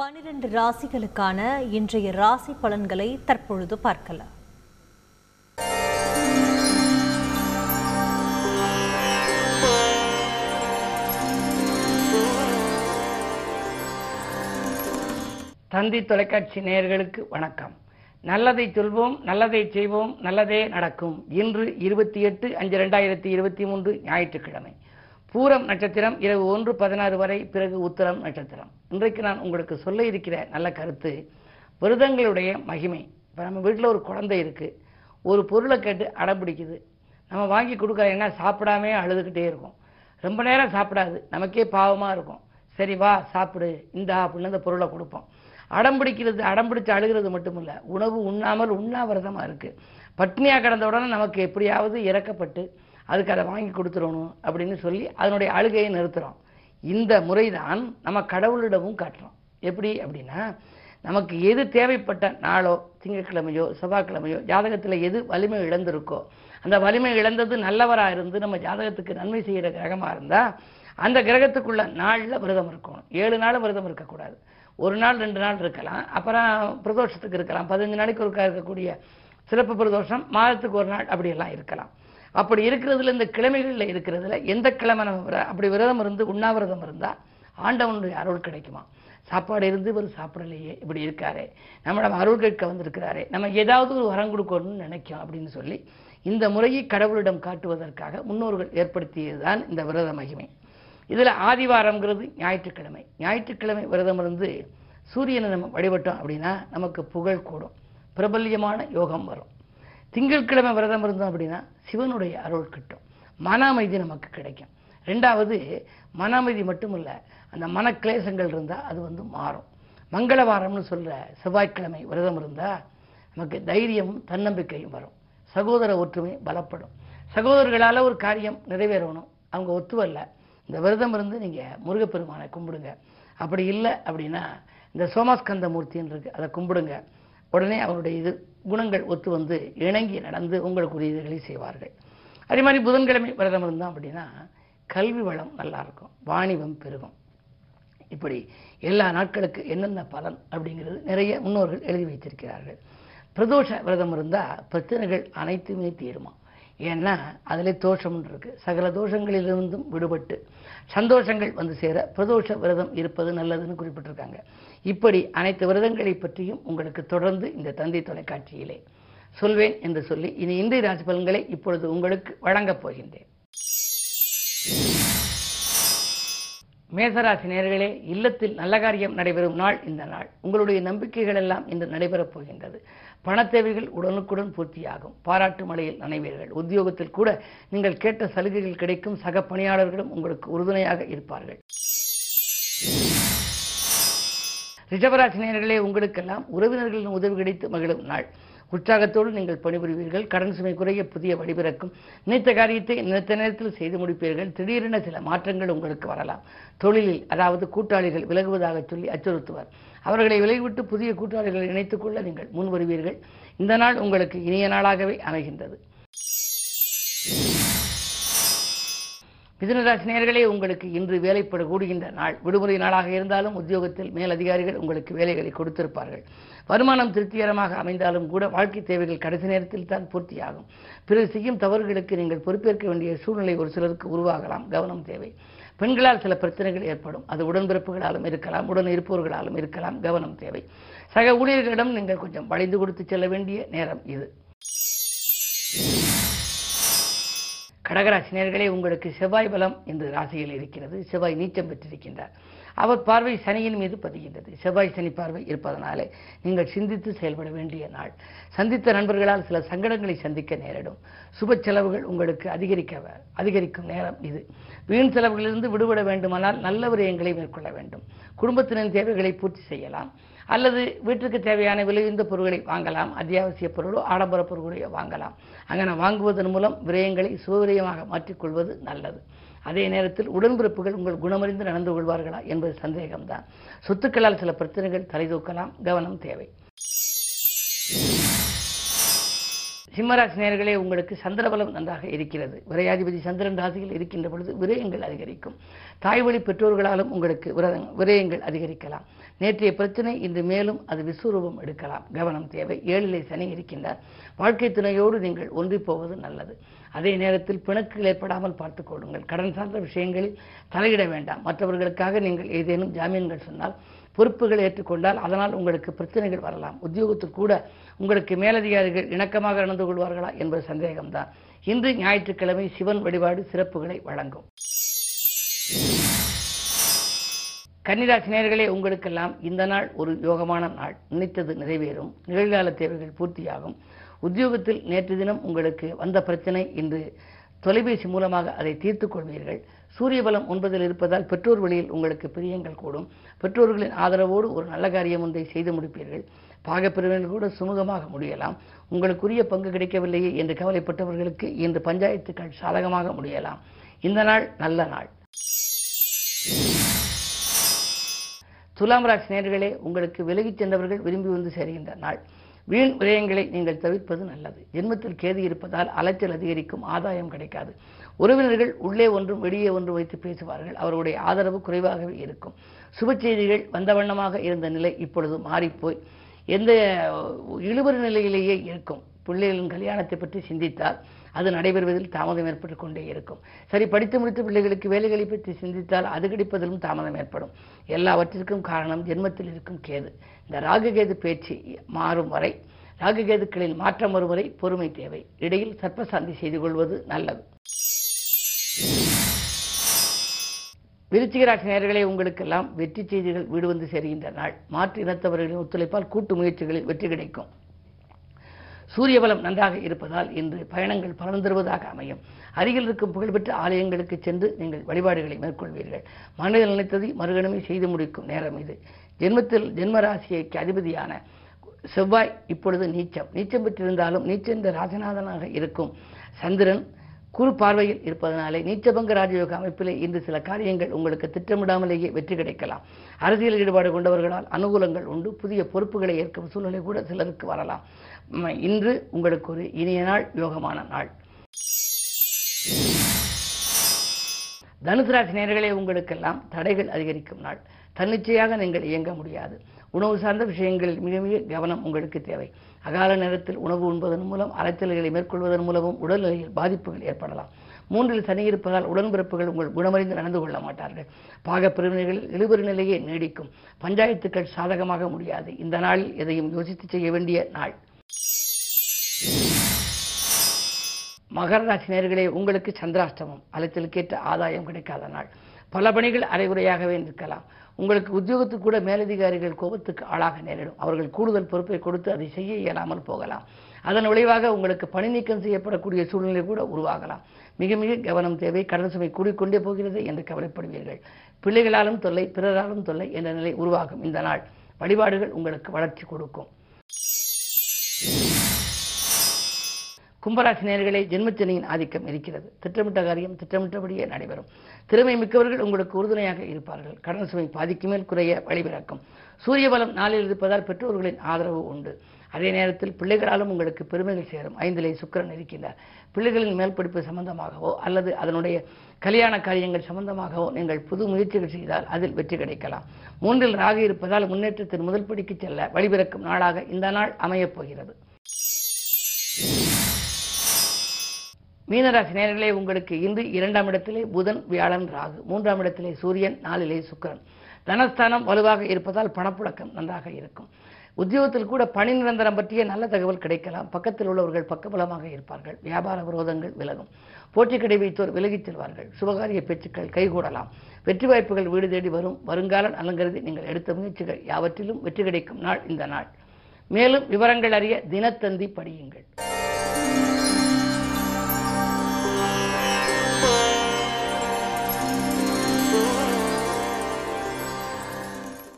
பனிரெண்டு ராசிகளுக்கான இன்றைய ராசி பலன்களை தற்பொழுது பார்க்கலாம். தந்தி தொலைக்காட்சி நேயர்களுக்கு வணக்கம். நல்லதை சொல்வோம் நல்லதை செய்வோம் நல்லதே நடக்கும். இன்று இருபத்தி எட்டு அஞ்சு ரெண்டாயிரத்தி இருபத்தி மூன்று ஞாயிற்றுக்கிழமை. பூரம் நட்சத்திரம் இரவு ஒன்று பதினாறு வரை பிறகு உத்தரம் நட்சத்திரம். இன்றைக்கு நான் உங்களுக்கு சொல்ல இருக்கிற நல்ல கருத்து விரதங்களுடைய மகிமை. இப்போ நம்ம வீட்டில் ஒரு குழந்தை இருக்குது ஒரு பொருளை கேட்டு அடம் பிடிக்குது. நம்ம வாங்கி கொடுக்கலைன்னா சாப்பிடாமே அழுதுகிட்டே இருக்கும். ரொம்ப நேரம் சாப்பிடாது. நமக்கே பாவமாக இருக்கும். சரி வா சாப்பிடு இந்தா அப்படின்னு அந்த பொருளை கொடுப்போம். அடம் பிடிக்கிறது அடம் அழுகிறது மட்டுமில்ல. உணவு உண்ணாமல் உண்ணாவிரதமாக இருக்குது பட்னியாக கிடந்த உடனே நமக்கு எப்படியாவது இறக்கப்பட்டு அதுக்கு அதை வாங்கி கொடுத்துடணும் அப்படின்னு சொல்லி அதனுடைய அழுகையை நிறுத்துகிறோம் இந்த முறை தான் நம்ம கடவுளிடமும் காட்டுறோம். எப்படி அப்படின்னா நமக்கு எது தேவைப்பட்ட நாளோ திங்கட்கிழமையோ செவ்வாய்க்கிழமையோ ஜாதகத்தில் எது வலிமை இழந்திருக்கோ அந்த வலிமை இழந்தது நல்லவராக இருந்து நம்ம ஜாதகத்துக்கு நன்மை செய்கிற கிரகமாக இருந்தால் அந்த கிரகத்துக்குள்ள நாளில் விரதம் இருக்கணும். ஏழு நாள் விரதம் இருக்கக்கூடாது. ஒரு நாள் ரெண்டு நாள் இருக்கலாம். அப்புறம் பிரதோஷத்துக்கு இருக்கலாம். பதினஞ்சு நாளைக்கு ஒருக்கா இருக்கக்கூடிய சிறப்பு பிரதோஷம் மாதத்துக்கு ஒரு நாள் அப்படியெல்லாம் இருக்கலாம். அப்படி இருக்கிறதுல இந்த கிழமைகளில் இருக்கிறதுல எந்த கிழமை நம்ம விர- அப்படி விரதம் இருந்து உண்ணாவிரதம் இருந்தால் ஆண்டவனுடைய அருள் கிடைக்குமா? சாப்பாடு இருந்து இவர் சாப்பிடலையே இப்படி இருக்காரே. நம்மள அருள் கேட்க வந்திருக்கிறாரே. நம்ம ஏதாவது ஒரு வரம் கொடுக்கணும்னு நினைக்கும் அப்படின்னு சொல்லி இந்த முறையை கடவுளிடம் காட்டுவதற்காக முன்னோர்கள் ஏற்படுத்தியதுதான் இந்த விரத மகிமை. இதில் ஆதிவாரம்ங்கிறது ஞாயிற்றுக்கிழமை. ஞாயிற்றுக்கிழமை விரதம் இருந்து சூரியனை நம்ம வழிபட்டோம் அப்படின்னா நமக்கு புகழ் கூடும். பிரபல்யமான யோகம் வரும். திங்கட்கிழமை விரதம் இருந்தோம் அப்படின்னா சிவனுடைய அருள் கிட்டும். மன அமைதி நமக்கு கிடைக்கும். ரெண்டாவது மன அமைதி மட்டும் இல்லை அந்த மனக்லேசங்கள் இருந்தால் அது வந்து மாறும். மங்களவாரம்னு சொல்கிற செவ்வாய்க்கிழமை விரதம் இருந்தால் நமக்கு தைரியமும் தன்னம்பிக்கையும் வரும். சகோதர ஒற்றுமை பலப்படும். சகோதரர்களால் ஒரு காரியம் நிறைவேறணும். அவங்க ஒத்துவல்ல. இந்த விரதம் இருந்து நீங்கள் முருகப்பெருமானை கும்பிடுங்க. அப்படி இல்லை அப்படின்னா இந்த சோமாஸ்கந்த மூர்த்தின்னு இருக்கு அதை கும்பிடுங்க. உடனே அவருடைய இது குணங்கள் ஒத்து வந்து இணங்கி நடந்து உங்களுக்குரிய இதுகளை செய்வார்கள். அதே மாதிரி புதன்கிழமை விரதம் இருந்தோம் அப்படின்னா கல்வி வளம் நல்லா இருக்கும் வாணிபம் பெருகும். இப்படி எல்லா நாட்களுக்கு என்னென்ன பலன் அப்படிங்கிறது நிறைய முன்னோர்கள் எழுதி வைத்திருக்கிறார்கள். பிரதோஷ விரதம் இருந்தால் பிரச்சனைகள் அனைத்துமே தீருமா? ஏன்னா அதிலே தோஷம் இருக்கு. சகல தோஷங்களிலிருந்தும் விடுபட்டு சந்தோஷங்கள் வந்து சேர பிரதோஷ விரதம் இருப்பது நல்லதுன்னு குறிப்பிட்டிருக்காங்க. இப்படி அனைத்து விரதங்களை பற்றியும் உங்களுக்கு தொடர்ந்து இந்த தந்தை தொலைக்காட்சியிலே சொல்வேன் என்று சொல்லி இனி இந்திய ராசி பலன்களை இப்பொழுது உங்களுக்கு வழங்கப் போகின்றேன். மேசராசி நேர்களே இல்லத்தில் நல்ல காரியம் நடைபெறும் நாள் இந்த நாள். உங்களுடைய நம்பிக்கைகள் எல்லாம் இன்று நடைபெறப் போகின்றது. பண தேவைகள் உடனுக்குடன் பூர்த்தியாகும். பாராட்டு மலையில் நனைவீர்கள். உத்தியோகத்தில் கூட நீங்கள் கேட்ட சலுகைகள் கிடைக்கும். சக பணியாளர்களும் உங்களுக்கு உறுதுணையாக இருப்பார்கள். ரிஷபராசி நேயர்களே உங்களுக்கெல்லாம் உறவினர்களின் உதவி கிடைத்து மகிழும் நாள். உற்சாகத்தோடு நீங்கள் பணிபுரிவீர்கள். கடன் சுமை குறைய புதிய வழிபிறக்கும் நினைத்த காரியத்தை நினைத்த நேரத்தில் செய்து முடிப்பீர்கள். திடீரென சில மாற்றங்கள் உங்களுக்கு வரலாம். தொழிலில் அதாவது கூட்டாளிகள் விலகுவதாக சொல்லி அச்சுறுத்துவர். அவர்களை விலகிவிட்டு புதிய கூட்டாளிகளை இணைத்துக் கொள்ள நீங்கள் முன் வருவீர்கள் இந்த நாள் உங்களுக்கு இனிய நாளாகவே அமைகின்றது. பிதனராசிநியர்களே உங்களுக்கு இன்று வேலைப்பட கூடுகின்ற நாள். விடுமுறை நாளாக இருந்தாலும் உத்தியோகத்தில் மேலதிகாரிகள் உங்களுக்கு வேலைகளை கொடுத்திருப்பார்கள். வருமானம் திருப்திகரமாக அமைந்தாலும் கூட வாழ்க்கை தேவைகள் கடைசி நேரத்தில் தான் பூர்த்தியாகும். பிறர் செய்யும் தவறுகளுக்கு நீங்கள் பொறுப்பேற்க வேண்டிய சூழ்நிலை ஒரு சிலருக்கு உருவாகலாம். கவனம் தேவை. பெண்களால் சில பிரச்சனைகள் ஏற்படும். அது உடன்பிறப்புகளாலும் இருக்கலாம் உடன் இருப்பவர்களாலும் இருக்கலாம். கவனம் தேவை. சக ஊழியர்களிடம் நீங்கள் கொஞ்சம் வளைந்து கொடுத்து செல்ல வேண்டிய நேரம் இது. கடகராசினியர்களே உங்களுக்கு செவ்வாய் பலம் என்று ராசியில் இருக்கிறது. செவ்வாய் நீச்சம் பெற்றிருக்கின்றார். அவர் பார்வை சனியின் மீது பதிகின்றது. செவ்வாய் சனி பார்வை இருப்பதனாலே நீங்கள் சிந்தித்து செயல்பட வேண்டிய நாள். சந்தித்த நண்பர்களால் சில சங்கடங்களை சந்திக்க நேரிடும். சுப செலவுகள் உங்களுக்கு அதிகரிக்க அதிகரிக்கும் நேரம் இது. வீண் செலவுகளிலிருந்து விடுபட வேண்டுமானால் நல்ல விரயங்களை மேற்கொள்ள வேண்டும். குடும்பத்தினரின் தேவைகளை பூர்த்தி செய்யலாம். அல்லது வீட்டுக்கு தேவையான விலையுந்த பொருட்களை வாங்கலாம் அத்தியாவசிய பொருளோ ஆடம்பர பொருட்களையோ வாங்கலாம். அங்கன வாங்குவதன் மூலம் விரயங்களை சுவவிரயமாக மாற்றிக்கொள்வது நல்லது. அதே நேரத்தில் உடன்பிறப்புகள் உங்கள் குணமறிந்து நடந்து கொள்வார்களா என்பது சந்தேகம்தான். சொத்துக்களால் சில பிரச்சனைகள் தலைதூக்கலாம் கவனம் தேவை. சிம்மராசி நேர்களே உங்களுக்கு சந்திரபலம் நன்றாக இருக்கிறது. விரையாதிபதி சந்திரன் ராசியில் இருக்கின்ற பொழுது விரயங்கள் அதிகரிக்கும். தாய்வழி பெற்றோர்களாலும் உங்களுக்கு விரதம் விரயங்கள் அதிகரிக்கலாம். நேற்றைய பிரச்சனை இன்று மேலும் அது விஸ்வரூபம் எடுக்கலாம். கவனம் தேவை. ஏழிலே சனி இருக்கின்றார். வாழ்க்கை துணையோடு நீங்கள் ஒன்றி போவது நல்லது. அதே நேரத்தில் பிணக்குகள் ஏற்படாமல் பார்த்துக் கொள்ளுங்கள். கடன் சார்ந்த விஷயங்களில் தலையிட வேண்டாம். மற்றவர்களுக்காக நீங்கள் ஏதேனும் ஜாமீன்கள் சொன்னால் பொறுப்புகள் ஏற்றுக்கொண்டால் அதனால் உங்களுக்கு பிரச்சனைகள் வரலாம். உத்தியோகத்தில் கூட உங்களுக்கு மேலதிகாரிகள் இணக்கமாக நடந்து கொள்வார்களா என்பது சந்தேகம்தான். இன்று ஞாயிற்றுக்கிழமை சிவன் வழிபாடு சிறப்புகளை வழங்கும். கன்னிராசி நேயர்களே உங்களுக்கெல்லாம் இந்த நாள் ஒரு யோகமான நாள். நினைத்தது நிறைவேறும். நிகழ்கால தேவைகள் பூர்த்தியாகும். உத்தியோகத்தில் நேற்று தினம் உங்களுக்கு வந்த பிரச்சனை இன்று தொலைபேசி மூலமாக அதை தீர்த்துக் கொள்வீர்கள். சூரிய பலம் ஒன்பதில் இருப்பதால் பெற்றோர் வழியில் உங்களுக்கு பிரியங்கள் கூடும். பெற்றோர்களின் ஆதரவோடு ஒரு நல்ல காரியம் ஒன்றை செய்து முடிப்பீர்கள். பாகப்பிரிவினர் கூட சுமூகமாக முடியலாம். உங்களுக்குரிய பங்கு கிடைக்கவில்லையே என்று கவலைப்பட்டவர்களுக்கு இன்று பஞ்சாயத்துக்கள் சாதகமாக முடியலாம். இந்த நாள் நல்ல நாள். துலாம் ராசி நேர்களே உங்களுக்கு விலகிச் சென்றவர்கள் விரும்பி வந்து சேருகின்ற நாள். வீண் விரயங்களை நீங்கள் தவிர்ப்பது நல்லது. ஜென்மத்தில் கேது இருப்பதால் அலைச்சல் அதிகரிக்கும் ஆதாயம் கிடைக்காது. உறவினர்கள் உள்ளே ஒன்றும் வெளியே ஒன்றும் வைத்து பேசுவார்கள். அவர்களுடைய ஆதரவு குறைவாகவே இருக்கும். சுப செய்திகள் வந்த வண்ணமாக இருந்த நிலை இப்பொழுது மாறிப்போய் எந்த இழுபறி நிலையிலேயே இருக்கும். பிள்ளைகளின் கல்யாணத்தை பற்றி சிந்தித்தால் அது நடைபெறுவதில் தாமதம் ஏற்பட்டு கொண்டே இருக்கும். சரி படித்து முடித்த பிள்ளைகளுக்கு வேலைகளை பற்றி சிந்தித்தால் அது கிடைப்பதிலும் தாமதம் ஏற்படும். எல்லாவற்றிற்கும் காரணம் ஜென்மத்தில் இருக்கும் கேது. இந்த ராகுகேது பேச்சு மாறும் வரை ராகுகேதுக்களில் மாற்றம் வரும் வரை பொறுமை தேவை. இடையில் சர்ப்பசாந்தி செய்து கொள்வது நல்லது. விருச்சிக நேர்களை உங்களுக்கெல்லாம் வெற்றி செய்திகள் வீடு வந்து சேர்கின்ற நாள். மாற்று இனத்தவர்களின் ஒத்துழைப்பால் கூட்டு முயற்சிகளில் வெற்றி கிடைக்கும். சூரிய பலம் நன்றாக இருப்பதால் இன்று பயணங்கள் பலன் தருவதாக அமையும். அருகில் இருக்கும் புகழ்பெற்ற ஆலயங்களுக்கு சென்று நீங்கள் வழிபாடுகளை மேற்கொள்வீர்கள். மனதில் நினைத்ததை மறுகணமே செய்து முடிக்கும் நேரம் இது. ஜென்மத்தில் ஜென்மராசிக்கு அதிபதியான செவ்வாய் இப்பொழுது நீச்சம். நீச்சம் பெற்றிருந்தாலும் நீச்சென்ற ராஜநாதனாக இருக்கும். சந்திரன் குறு பார்வையில் இருப்பதனாலே நீச்சபங்க ராஜயோக அமைப்பிலே இன்று சில காரியங்கள் உங்களுக்கு திட்டமிடாமலேயே வெற்றி கிடைக்கலாம். அரசியல் ஈடுபாடு கொண்டவர்களால் அனுகூலங்கள் உண்டு. புதிய பொறுப்புகளை ஏற்கும் சூழ்நிலை கூட சிலருக்கு வரலாம். இன்று உங்களுக்கு ஒரு இனிய நாள் யோகமான நாள். தனுசு ராசி நேயர்களே உங்களுக்கெல்லாம் தடைகள் அதிகரிக்கும் நாள். தன்னிச்சையாக நீங்கள் இயங்க முடியாது. உணவு சார்ந்த விஷயங்களில் மிக மிக கவனம் உங்களுக்கு தேவை. அகால நேரத்தில் உணவு உண்பதன் மூலம் அலைச்சல்களை மேற்கொள்வதன் மூலமும் உடல்நிலையில் பாதிப்புகள் ஏற்படலாம். மூன்றில் சனி இருப்பதால் உடன்பிறப்புகள் உங்கள் குணமறிந்து நடந்து கொள்ள மாட்டார்கள். பாக பிரிவினைகள் இழுபறி நிலையே நீடிக்கும். பஞ்சாயத்துக்கள் சாதகமாக முடியாது. இந்த நாளில் எதையும் யோசித்து செய்ய வேண்டிய நாள். மகர ராசி நேர்களே உங்களுக்கு சந்திராஷ்டமம். அலைச்சலுக்கேற்ற ஆதாயம் கிடைக்காத நாள். பல பணிகள் அரைகுறையாகவே இருக்கலாம் உங்களுக்கு உத்தியோகத்துக்கு கூட மேலதிகாரிகள் கோபத்துக்கு ஆளாக நேரிடும். அவர்கள் கூடுதல் பொறுப்பை கொடுத்து அதை செய்ய இயலாமல் போகலாம். அதன் விளைவாக உங்களுக்கு பணி நீக்கம் செய்யப்படக்கூடிய சூழ்நிலை கூட உருவாகலாம். மிக மிக கவனம் தேவை. கடன் சுமை கூடிக்கொண்டே போகிறது என்று கவலைப்படுவீர்கள். பிள்ளைகளாலும் தொல்லை பிறராலும் தொல்லை என்ற நிலை உருவாகும். இந்த நாள் வழிபாடுகள் உங்களுக்கு வளர்ச்சி கொடுக்கும். கும்பராசி நேர்களே ஜென்மச்சனியின் ஆதிக்கம் இருக்கிறது. திட்டமிட்ட காரியம் திட்டமிட்டபடியே நடைபெறும். திறமை மிக்கவர்கள் உங்களுக்கு உறுதுணையாக இருப்பார்கள். கடன் சுமை பாதிக்கு மேல் குறைய வழிபிறக்கும் சூரிய பலம் நாளில் இருப்பதால் பெற்றோர்களின் ஆதரவு உண்டு. அதே நேரத்தில் பிள்ளைகளாலும் உங்களுக்கு பெருமைகள் சேரும். ஐந்திலே சுக்கிரன் இருக்கின்றார். பிள்ளைகளின் மேல் படிப்பு சம்பந்தமாகவோ அல்லது அதனுடைய கல்யாண காரியங்கள் சம்பந்தமாகவோ நீங்கள் புது முயற்சிகள் செய்தால் அதில் வெற்றி கிடைக்கலாம். மூன்றில் ராகு இருப்பதால் முன்னேற்றத்தின் முதல் படிக்கு செல்ல வழிபிறக்கும் நாளாக இந்த நாள் அமையப் போகிறது. மீனராசி நேரங்களே உங்களுக்கு இன்று இரண்டாம் இடத்திலே புதன் வியாழன் ராகு. மூன்றாம் இடத்திலே சூரியன் நாலிலே சுக்கிரன். தனஸ்தானம் வலுவாக இருப்பதால் பணப்புழக்கம் நன்றாக இருக்கும். உத்தியோகத்தில் கூட பணி நிரந்தரம் பற்றிய நல்ல தகவல் கிடைக்கலாம். பக்கத்தில் உள்ளவர்கள் பக்கபலமாக இருப்பார்கள். வியாபார விரோதங்கள் விலகும். போட்டி கடை வைத்தோர் விலகிச் செல்வார்கள். சுபகாரிய பேச்சுக்கள் கைகூடலாம். வெற்றி வாய்ப்புகள் வீடு தேடி வரும். வருங்காலம் அலங்கருதி நீங்கள் எடுத்த முயற்சிகள் யாவற்றிலும் வெற்றி கிடைக்கும் நாள் இந்த நாள். மேலும் விவரங்கள் அறிய தினத்தந்தி படியுங்கள்.